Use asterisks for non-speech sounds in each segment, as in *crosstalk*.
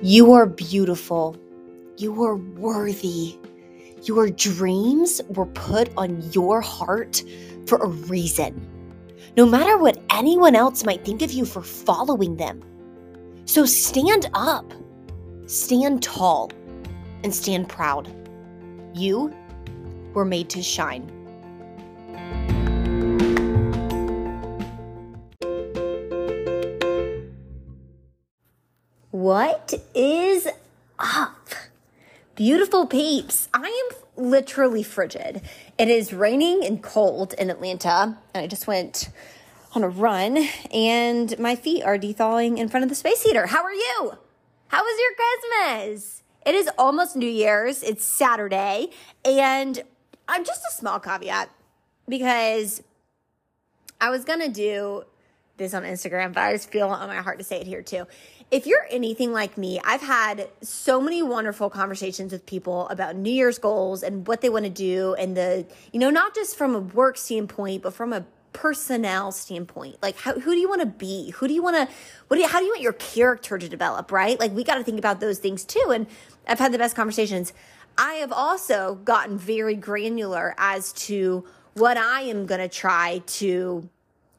You are beautiful. You are worthy. Your dreams were put on your heart for a reason, no matter what anyone else might think of you for following them. So stand up, stand tall, and stand proud. You were made to shine. Is up? Beautiful peeps. I am literally frigid. It is raining and cold in Atlanta, and I just went on a run, and my feet are thawing in front of the space heater. How are you? How was your Christmas? It is almost New Year's. It's Saturday, and I'm just a small caveat because I was gonna do this on Instagram, but I just feel on my heart to say it here too. If you're anything like me, I've had so many wonderful conversations with people about New Year's goals and what they want to do, and the, you know, not just from a work standpoint, but from a personnel standpoint. Like how, who do you want to be? Who do you want to what do you, how do you want your character to develop right? Like we got to think about those things too and i've had the best conversations. I have also gotten very granular as to what i am going to try to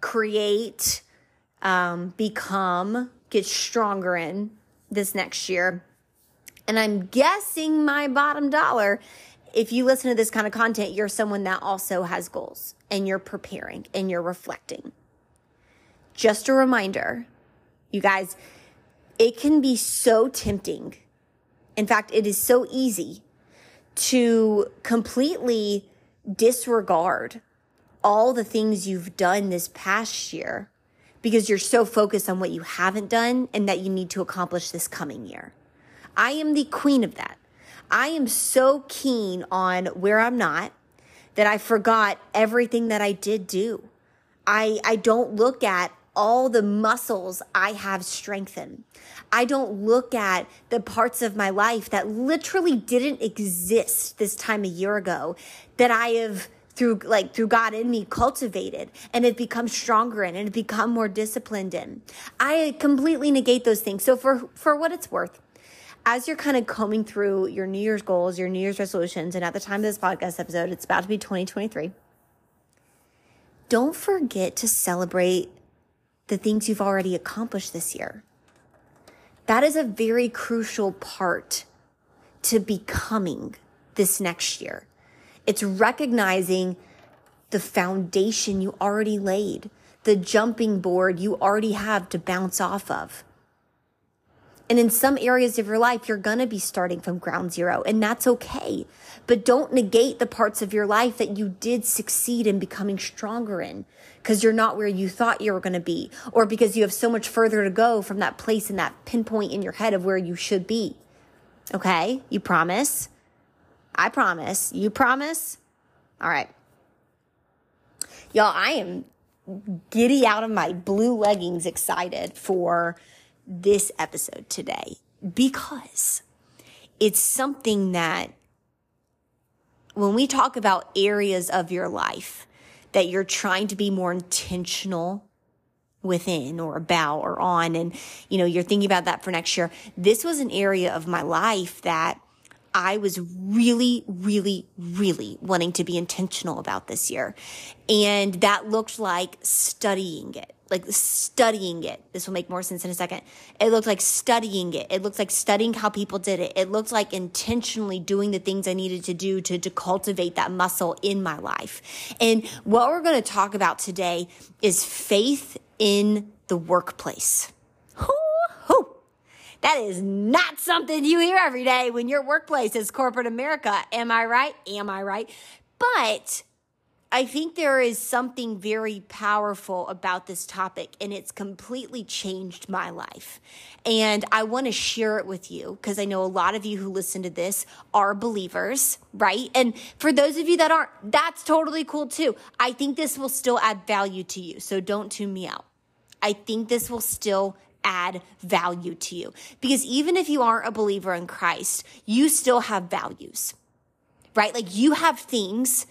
create um, become get stronger in this next year. And I'm guessing my bottom dollar, if you listen to this kind of content, you're someone that also has goals and you're preparing and you're reflecting. Just a reminder, you guys, it can be so tempting. In fact, it is so easy to completely disregard all the things you've done this past year because you're so focused on what you haven't done and that you need to accomplish this coming year. I am the queen of that. I am so keen on where I'm not that I forgot everything that I did do. I, I don't look at all the muscles I have strengthened. I don't look at the parts of my life that literally didn't exist this time a year ago that I have through like through God in me cultivated and it becomes stronger in and it become more disciplined in. I completely negate those things. So for for what it's worth, as you're kind of combing through your New Year's goals, your New Year's resolutions, and at the time of this podcast episode, it's about to be 2023. Don't forget to celebrate the things you've already accomplished this year. That is a very crucial part to becoming this next year. It's recognizing the foundation you already laid, the jumping board you already have to bounce off of. And in some areas of your life, you're going to be starting from ground zero, and that's okay. But don't negate the parts of your life that you did succeed in becoming stronger in because you're not where you thought you were going to be, or because you have so much further to go from that place and that pinpoint in your head of where you should be. Okay? You promise? I promise. You promise? All right. Y'all, I am giddy out of my blue leggings excited for this episode today because it's something that when we talk about areas of your life that you're trying to be more intentional within or about or on and you know you're thinking about that for next year this was an area of my life that I was really, really, really wanting to be intentional about this year. And that looked like studying it, like studying it. This will make more sense in a second. It looked like studying it. It looked like studying how people did it. It looked like intentionally doing the things I needed to do to, to cultivate that muscle in my life. And what we're going to talk about today is faith in the workplace. That is not something you hear every day when your workplace is corporate America. Am I right? Am I right? But I think there is something very powerful about this topic, and it's completely changed my life. And I want to share it with you because I know a lot of you who listen to this are believers, right? And for those of you that aren't, that's totally cool too. I think this will still add value to you. So don't tune me out. I think this will still add value to you. Because even if you aren't a believer in Christ, you still have values, right? Like you have things,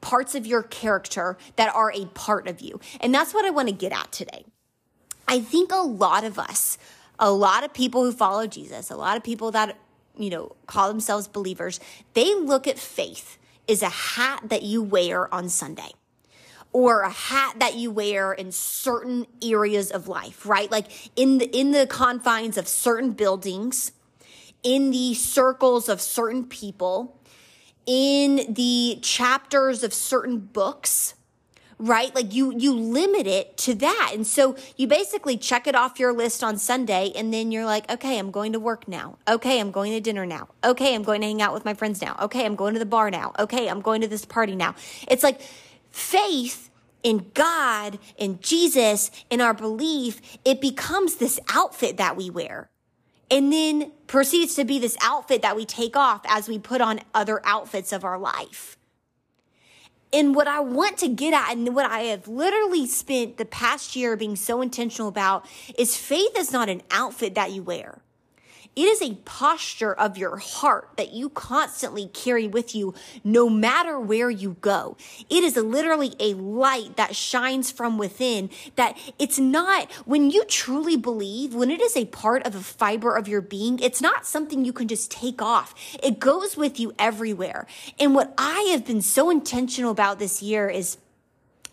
parts of your character that are a part of you. And that's what I want to get at today. I think a lot of us a lot of people who follow Jesus, a lot of people that, you know, call themselves believers, they look at faith as a hat that you wear on Sunday or a hat that you wear in certain areas of life, right? Like in the, in the confines of certain buildings, in the circles of certain people, in the chapters of certain books, right? Like you, you limit it to that. And so you basically check it off your list on Sunday and then you're like, okay, I'm going to work now. Okay, I'm going to dinner now. Okay, I'm going to hang out with my friends now. Okay, I'm going to the bar now. Okay, I'm going to this party now. It's like faith in God, in Jesus, in our belief, it becomes this outfit that we wear. And then proceeds to be this outfit that we take off as we put on other outfits of our life. And what I want to get at and what I have literally spent the past year being so intentional about is faith is not an outfit that you wear. It is a posture of your heart that you constantly carry with you no matter where you go. It is literally a light that shines from within that it's not, when you truly believe, when it is a part of a fiber of your being, it's not something you can just take off. It goes with you everywhere. And what I have been so intentional about this year is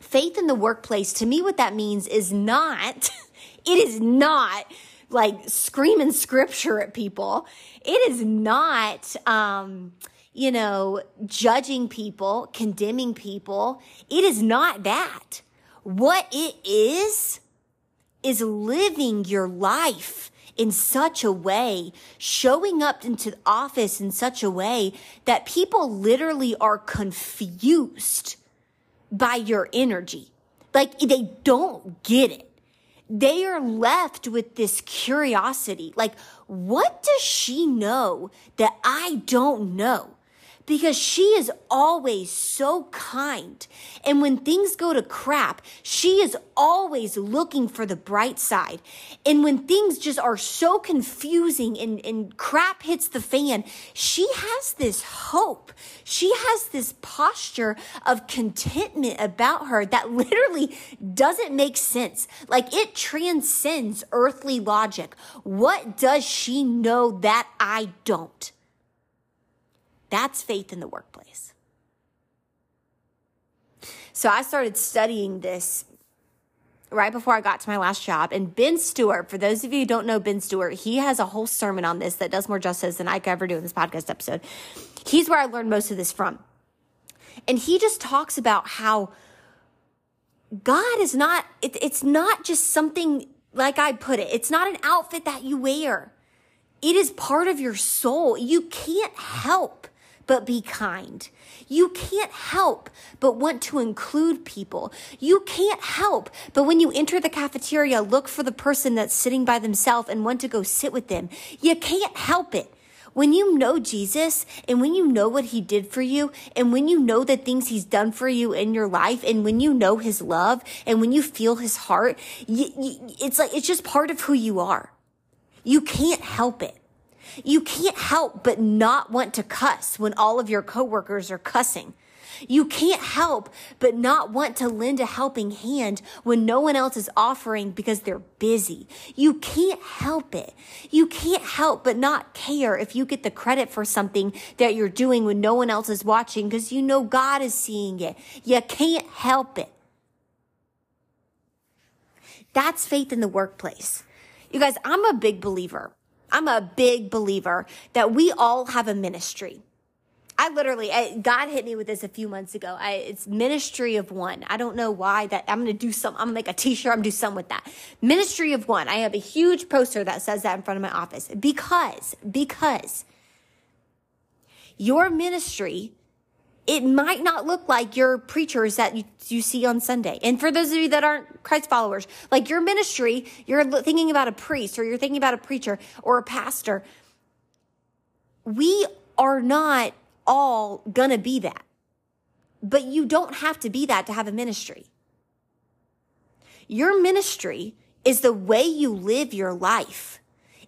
faith in the workplace. To me, what that means is not, *laughs* it is not like screaming scripture at people. It is not, um, you know, judging people, condemning people. It is not that. What it is, is living your life in such a way, showing up into the office in such a way that people literally are confused by your energy. Like they don't get it they are left with this curiosity. Like, what does she know that I don't know? Because she is always so kind. And when things go to crap, she is always looking for the bright side. And when things just are so confusing and, and crap hits the fan, she has this hope. She has this posture of contentment about her that *laughs* literally doesn't make sense. Like it transcends earthly logic. What does she know that I don't? That's faith in the workplace. So I started studying this right before I got to my last job. And Ben Stuart, for those of you who don't know Ben Stuart, he has a whole sermon on this that does more justice than I could ever do in this podcast episode. He's where I learned most of this from. And he just talks about how God is not, it, it's not just something like I put it, it's not an outfit that you wear. It is part of your soul. You can't help but be kind. You can't help but want to include people. You can't help but when you enter the cafeteria, look for the person that's sitting by themselves and want to go sit with them. You can't help it. When you know Jesus and when you know what he did for you and when you know the things he's done for you in your life and when you know his love and when you feel his heart, you, you, it's like, it's just part of who you are. You can't help it. You can't help but not want to cuss when all of your coworkers are cussing. You can't help but not want to lend a helping hand when no one else is offering because they're busy. You can't help it. You can't help but not care if you get the credit for something that you're doing when no one else is watching because you know God is seeing it. You can't help it. That's faith in the workplace. You guys, I'm a big believer I'm a big believer that we all have a ministry. I literally, I, God hit me with this a few months ago. I, it's ministry of one. I don't know why that I'm going to do some, I'm going to make a t-shirt. I'm going to do some with that. Ministry of one. I have a huge poster that says that in front of my office because, because your ministry it might not look like your preachers that you, you see on Sunday. And for those of you that aren't Christ followers, like your ministry, you're thinking about a priest or you're thinking about a preacher or a pastor. We are not all gonna be that. But you don't have to be that to have a ministry. Your ministry is the way you live your life.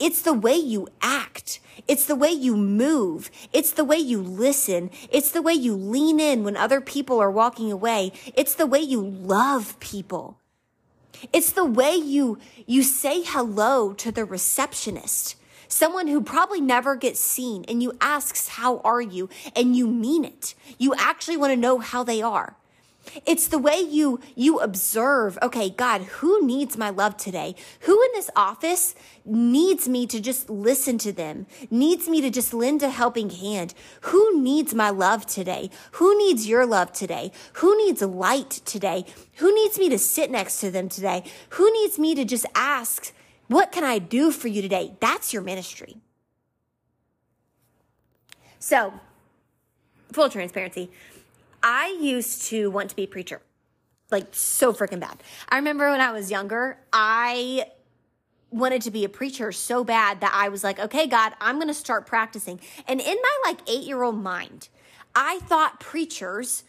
It's the way you act. It's the way you move. It's the way you listen. It's the way you lean in when other people are walking away. It's the way you love people. It's the way you, you say hello to the receptionist, someone who probably never gets seen, and you asks, how are you? And you mean it. You actually want to know how they are. It's the way you, you observe, okay, God, who needs my love today? Who in this office needs me to just listen to them, needs me to just lend a helping hand? Who needs my love today? Who needs your love today? Who needs light today? Who needs me to sit next to them today? Who needs me to just ask, what can I do for you today? That's your ministry. So, full transparency. I used to want to be a preacher, like so freaking bad. I remember when I was younger, I wanted to be a preacher so bad that I was like, okay, God, I'm going to start practicing. And in my like eight year old mind, I thought preachers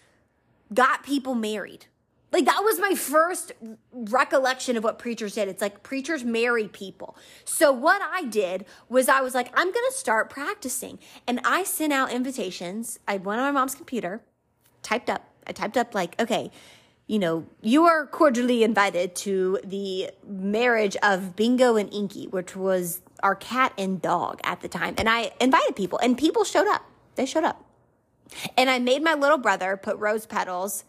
got people married. Like that was my first recollection of what preachers did. It's like preachers marry people. So what I did was I was like, I'm going to start practicing. And I sent out invitations. I went on my mom's computer typed up. I typed up like, okay, you know, you are cordially invited to the marriage of Bingo and Inky, which was our cat and dog at the time. And I invited people, and people showed up. They showed up. And I made my little brother put rose petals.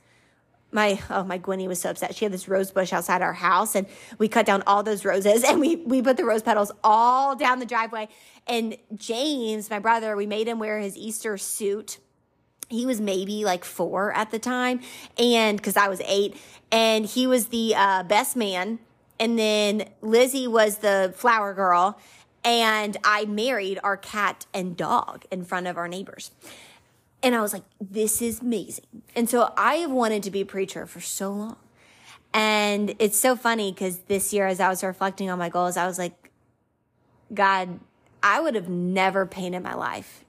My oh my Gwenny was so upset. She had this rose bush outside our house, and we cut down all those roses, and we we put the rose petals all down the driveway. And James, my brother, we made him wear his Easter suit he was maybe like four at the time and because i was eight and he was the uh, best man and then lizzie was the flower girl and i married our cat and dog in front of our neighbors. And i was like this is amazing. And so i have wanted to be a preacher for so long and it's so funny because this year as i was reflecting on my goals i was like god i would have never painted my life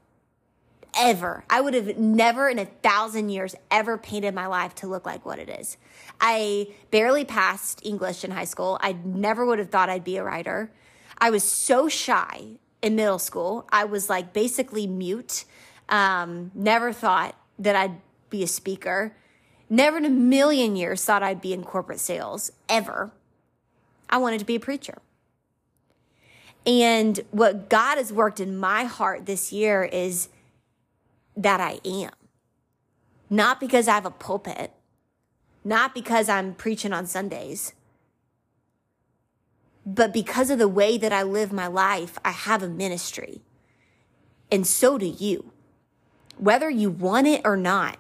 ever. I would have never in a thousand years ever painted my life to look like what it is. I barely passed English in high school. I never would have thought I'd be a writer. I was so shy in middle school. I was like basically mute. Um, never thought that I'd be a speaker. Never in a million years thought I'd be in corporate sales ever. I wanted to be a preacher. And what God has worked in my heart this year is that I am. Not because I have a pulpit, not because I'm preaching on Sundays, but because of the way that I live my life, I have a ministry. And so do you. Whether you want it or not,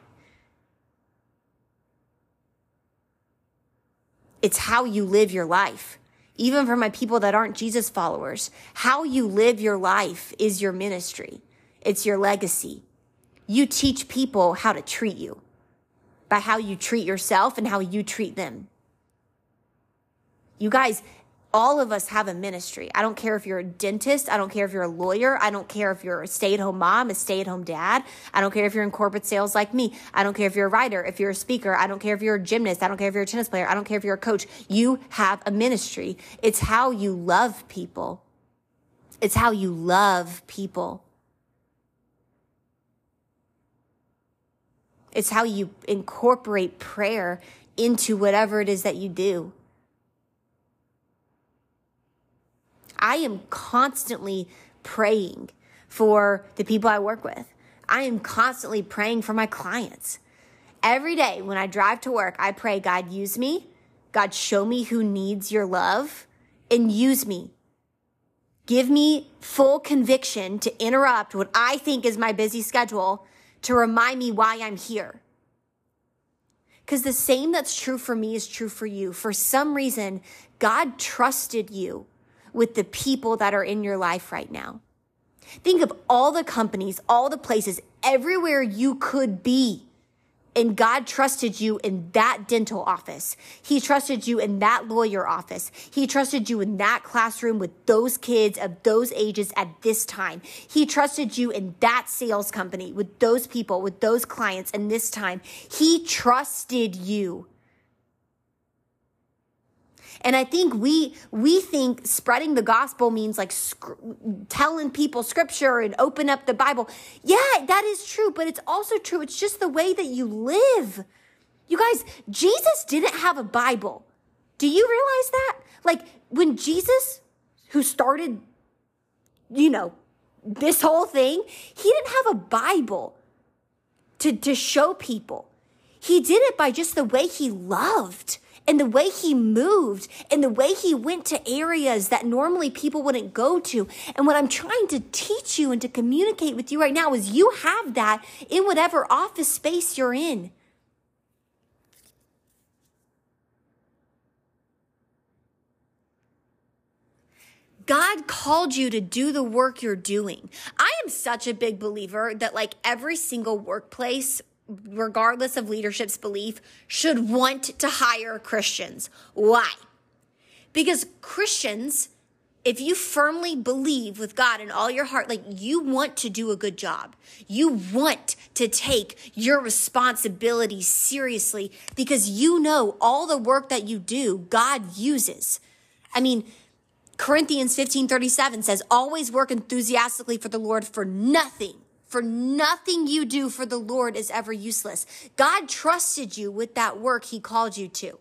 it's how you live your life. Even for my people that aren't Jesus followers, how you live your life is your ministry. It's your legacy. You teach people how to treat you by how you treat yourself and how you treat them. You guys, all of us have a ministry. I don't care if you're a dentist. I don't care if you're a lawyer. I don't care if you're a stay at home mom, a stay at home dad. I don't care if you're in corporate sales like me. I don't care if you're a writer, if you're a speaker. I don't care if you're a gymnast. I don't care if you're a tennis player. I don't care if you're a coach. You have a ministry. It's how you love people. It's how you love people. It's how you incorporate prayer into whatever it is that you do. I am constantly praying for the people I work with. I am constantly praying for my clients. Every day when I drive to work, I pray, God, use me. God, show me who needs your love and use me. Give me full conviction to interrupt what I think is my busy schedule to remind me why I'm here. Because the same that's true for me is true for you. For some reason, God trusted you with the people that are in your life right now. Think of all the companies, all the places, everywhere you could be and God trusted you in that dental office. He trusted you in that lawyer office. He trusted you in that classroom with those kids of those ages at this time. He trusted you in that sales company with those people, with those clients and this time. He trusted you. And I think we we think spreading the gospel means like sc- telling people scripture and open up the Bible. Yeah, that is true, but it's also true. It's just the way that you live. You guys, Jesus didn't have a Bible. Do you realize that? Like when Jesus, who started, you know, this whole thing, he didn't have a Bible to, to show people. He did it by just the way he loved and the way he moved and the way he went to areas that normally people wouldn't go to. And what I'm trying to teach you and to communicate with you right now is you have that in whatever office space you're in. God called you to do the work you're doing. I am such a big believer that like every single workplace, regardless of leadership's belief, should want to hire Christians. Why? Because Christians, if you firmly believe with God in all your heart, like you want to do a good job, you want to take your responsibility seriously because you know all the work that you do, God uses. I mean, Corinthians 15 37 says, always work enthusiastically for the Lord for nothing. For nothing you do for the Lord is ever useless. God trusted you with that work he called you to.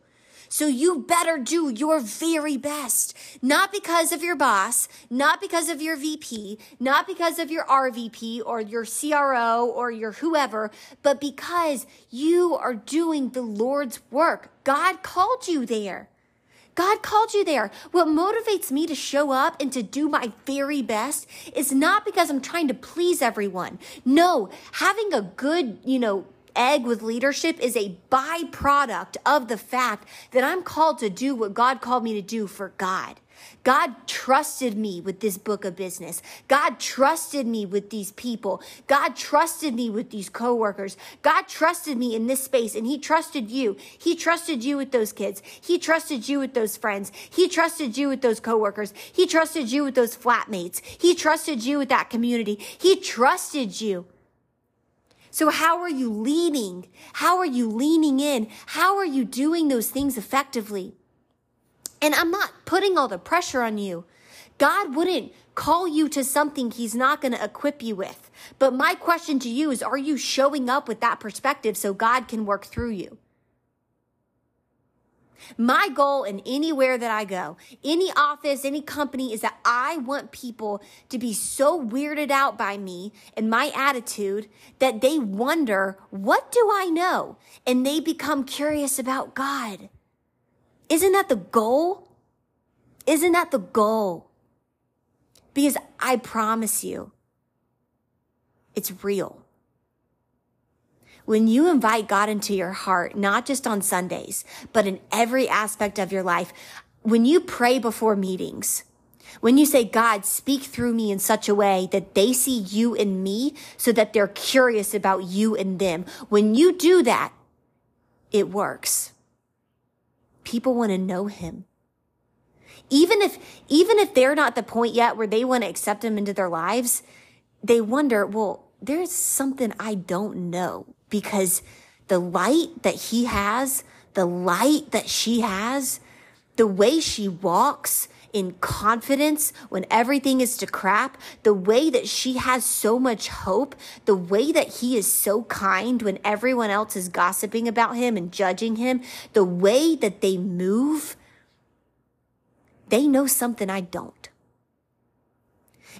So you better do your very best. Not because of your boss, not because of your VP, not because of your RVP or your CRO or your whoever, but because you are doing the Lord's work. God called you there. God called you there. What motivates me to show up and to do my very best is not because I'm trying to please everyone. No, having a good, you know, egg with leadership is a byproduct of the fact that I'm called to do what God called me to do for God. God trusted me with this book of business. God trusted me with these people. God trusted me with these coworkers. God trusted me in this space and he trusted you. He trusted you with those kids. He trusted you with those friends. He trusted you with those coworkers. He trusted you with those flatmates. He trusted you with that community. He trusted you. So how are you leading? How are you leaning in? How are you doing those things effectively? And I'm not putting all the pressure on you. God wouldn't call you to something he's not going to equip you with. But my question to you is, are you showing up with that perspective so God can work through you? My goal in anywhere that I go, any office, any company is that I want people to be so weirded out by me and my attitude that they wonder, what do I know? And they become curious about God. Isn't that the goal? Isn't that the goal? Because I promise you, it's real. When you invite God into your heart, not just on Sundays, but in every aspect of your life, when you pray before meetings, when you say, God, speak through me in such a way that they see you in me so that they're curious about you and them, when you do that, it works people want to know him. Even if, even if they're not the point yet where they want to accept him into their lives, they wonder, well, there's something I don't know because the light that he has, the light that she has, the way she walks, in confidence when everything is to crap, the way that she has so much hope, the way that he is so kind when everyone else is gossiping about him and judging him, the way that they move, they know something I don't.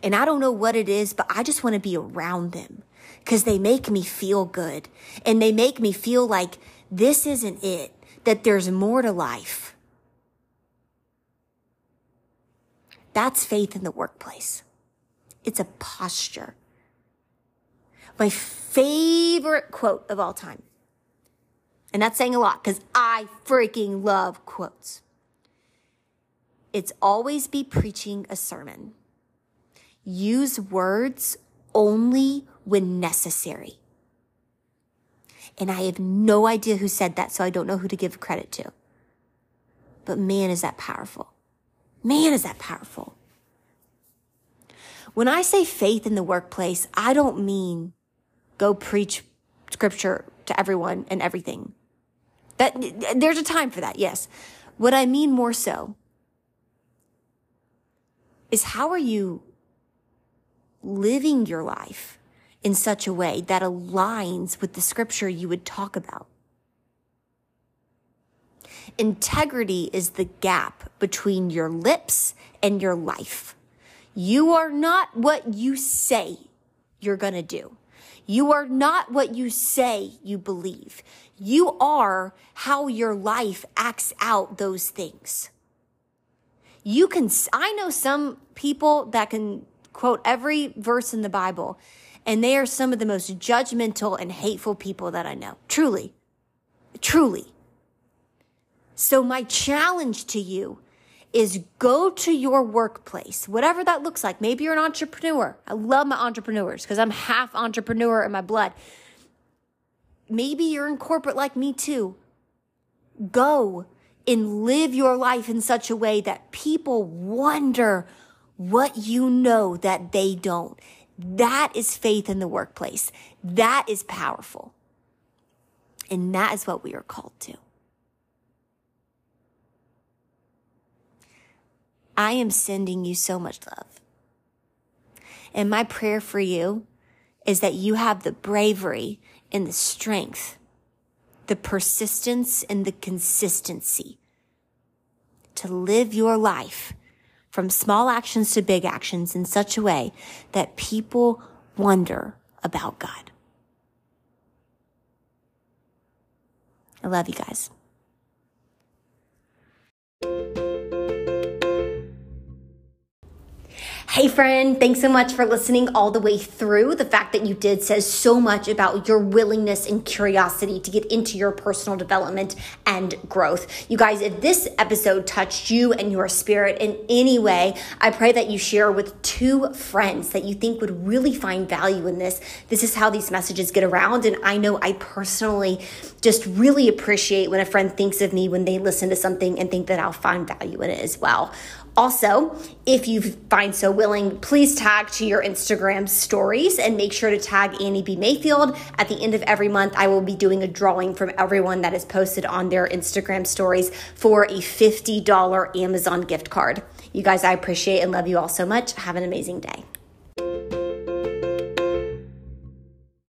And I don't know what it is, but I just want to be around them because they make me feel good and they make me feel like this isn't it, that there's more to life That's faith in the workplace. It's a posture. My favorite quote of all time. And that's saying a lot because I freaking love quotes. It's always be preaching a sermon. Use words only when necessary. And I have no idea who said that, so I don't know who to give credit to. But man, is that powerful. Man, is that powerful. When I say faith in the workplace, I don't mean go preach scripture to everyone and everything. That there's a time for that, yes. What I mean more so is how are you living your life in such a way that aligns with the scripture you would talk about? Integrity is the gap between your lips and your life. You are not what you say you're going to do. You are not what you say you believe. You are how your life acts out those things. You can, I know some people that can quote every verse in the Bible, and they are some of the most judgmental and hateful people that I know. Truly. Truly. So my challenge to you is go to your workplace, whatever that looks like. Maybe you're an entrepreneur. I love my entrepreneurs because I'm half entrepreneur in my blood. Maybe you're in corporate like me too. Go and live your life in such a way that people wonder what you know that they don't. That is faith in the workplace. That is powerful. And that is what we are called to. I am sending you so much love. And my prayer for you is that you have the bravery and the strength, the persistence and the consistency to live your life from small actions to big actions in such a way that people wonder about God. I love you guys. Hey, friend, thanks so much for listening all the way through. The fact that you did says so much about your willingness and curiosity to get into your personal development and growth. You guys, if this episode touched you and your spirit in any way, I pray that you share with two friends that you think would really find value in this. This is how these messages get around. And I know I personally just really appreciate when a friend thinks of me when they listen to something and think that I'll find value in it as well. Also, if you find so willing, please tag to your Instagram stories and make sure to tag Annie B. Mayfield. At the end of every month, I will be doing a drawing from everyone that is posted on their Instagram stories for a $50 Amazon gift card. You guys, I appreciate and love you all so much. Have an amazing day.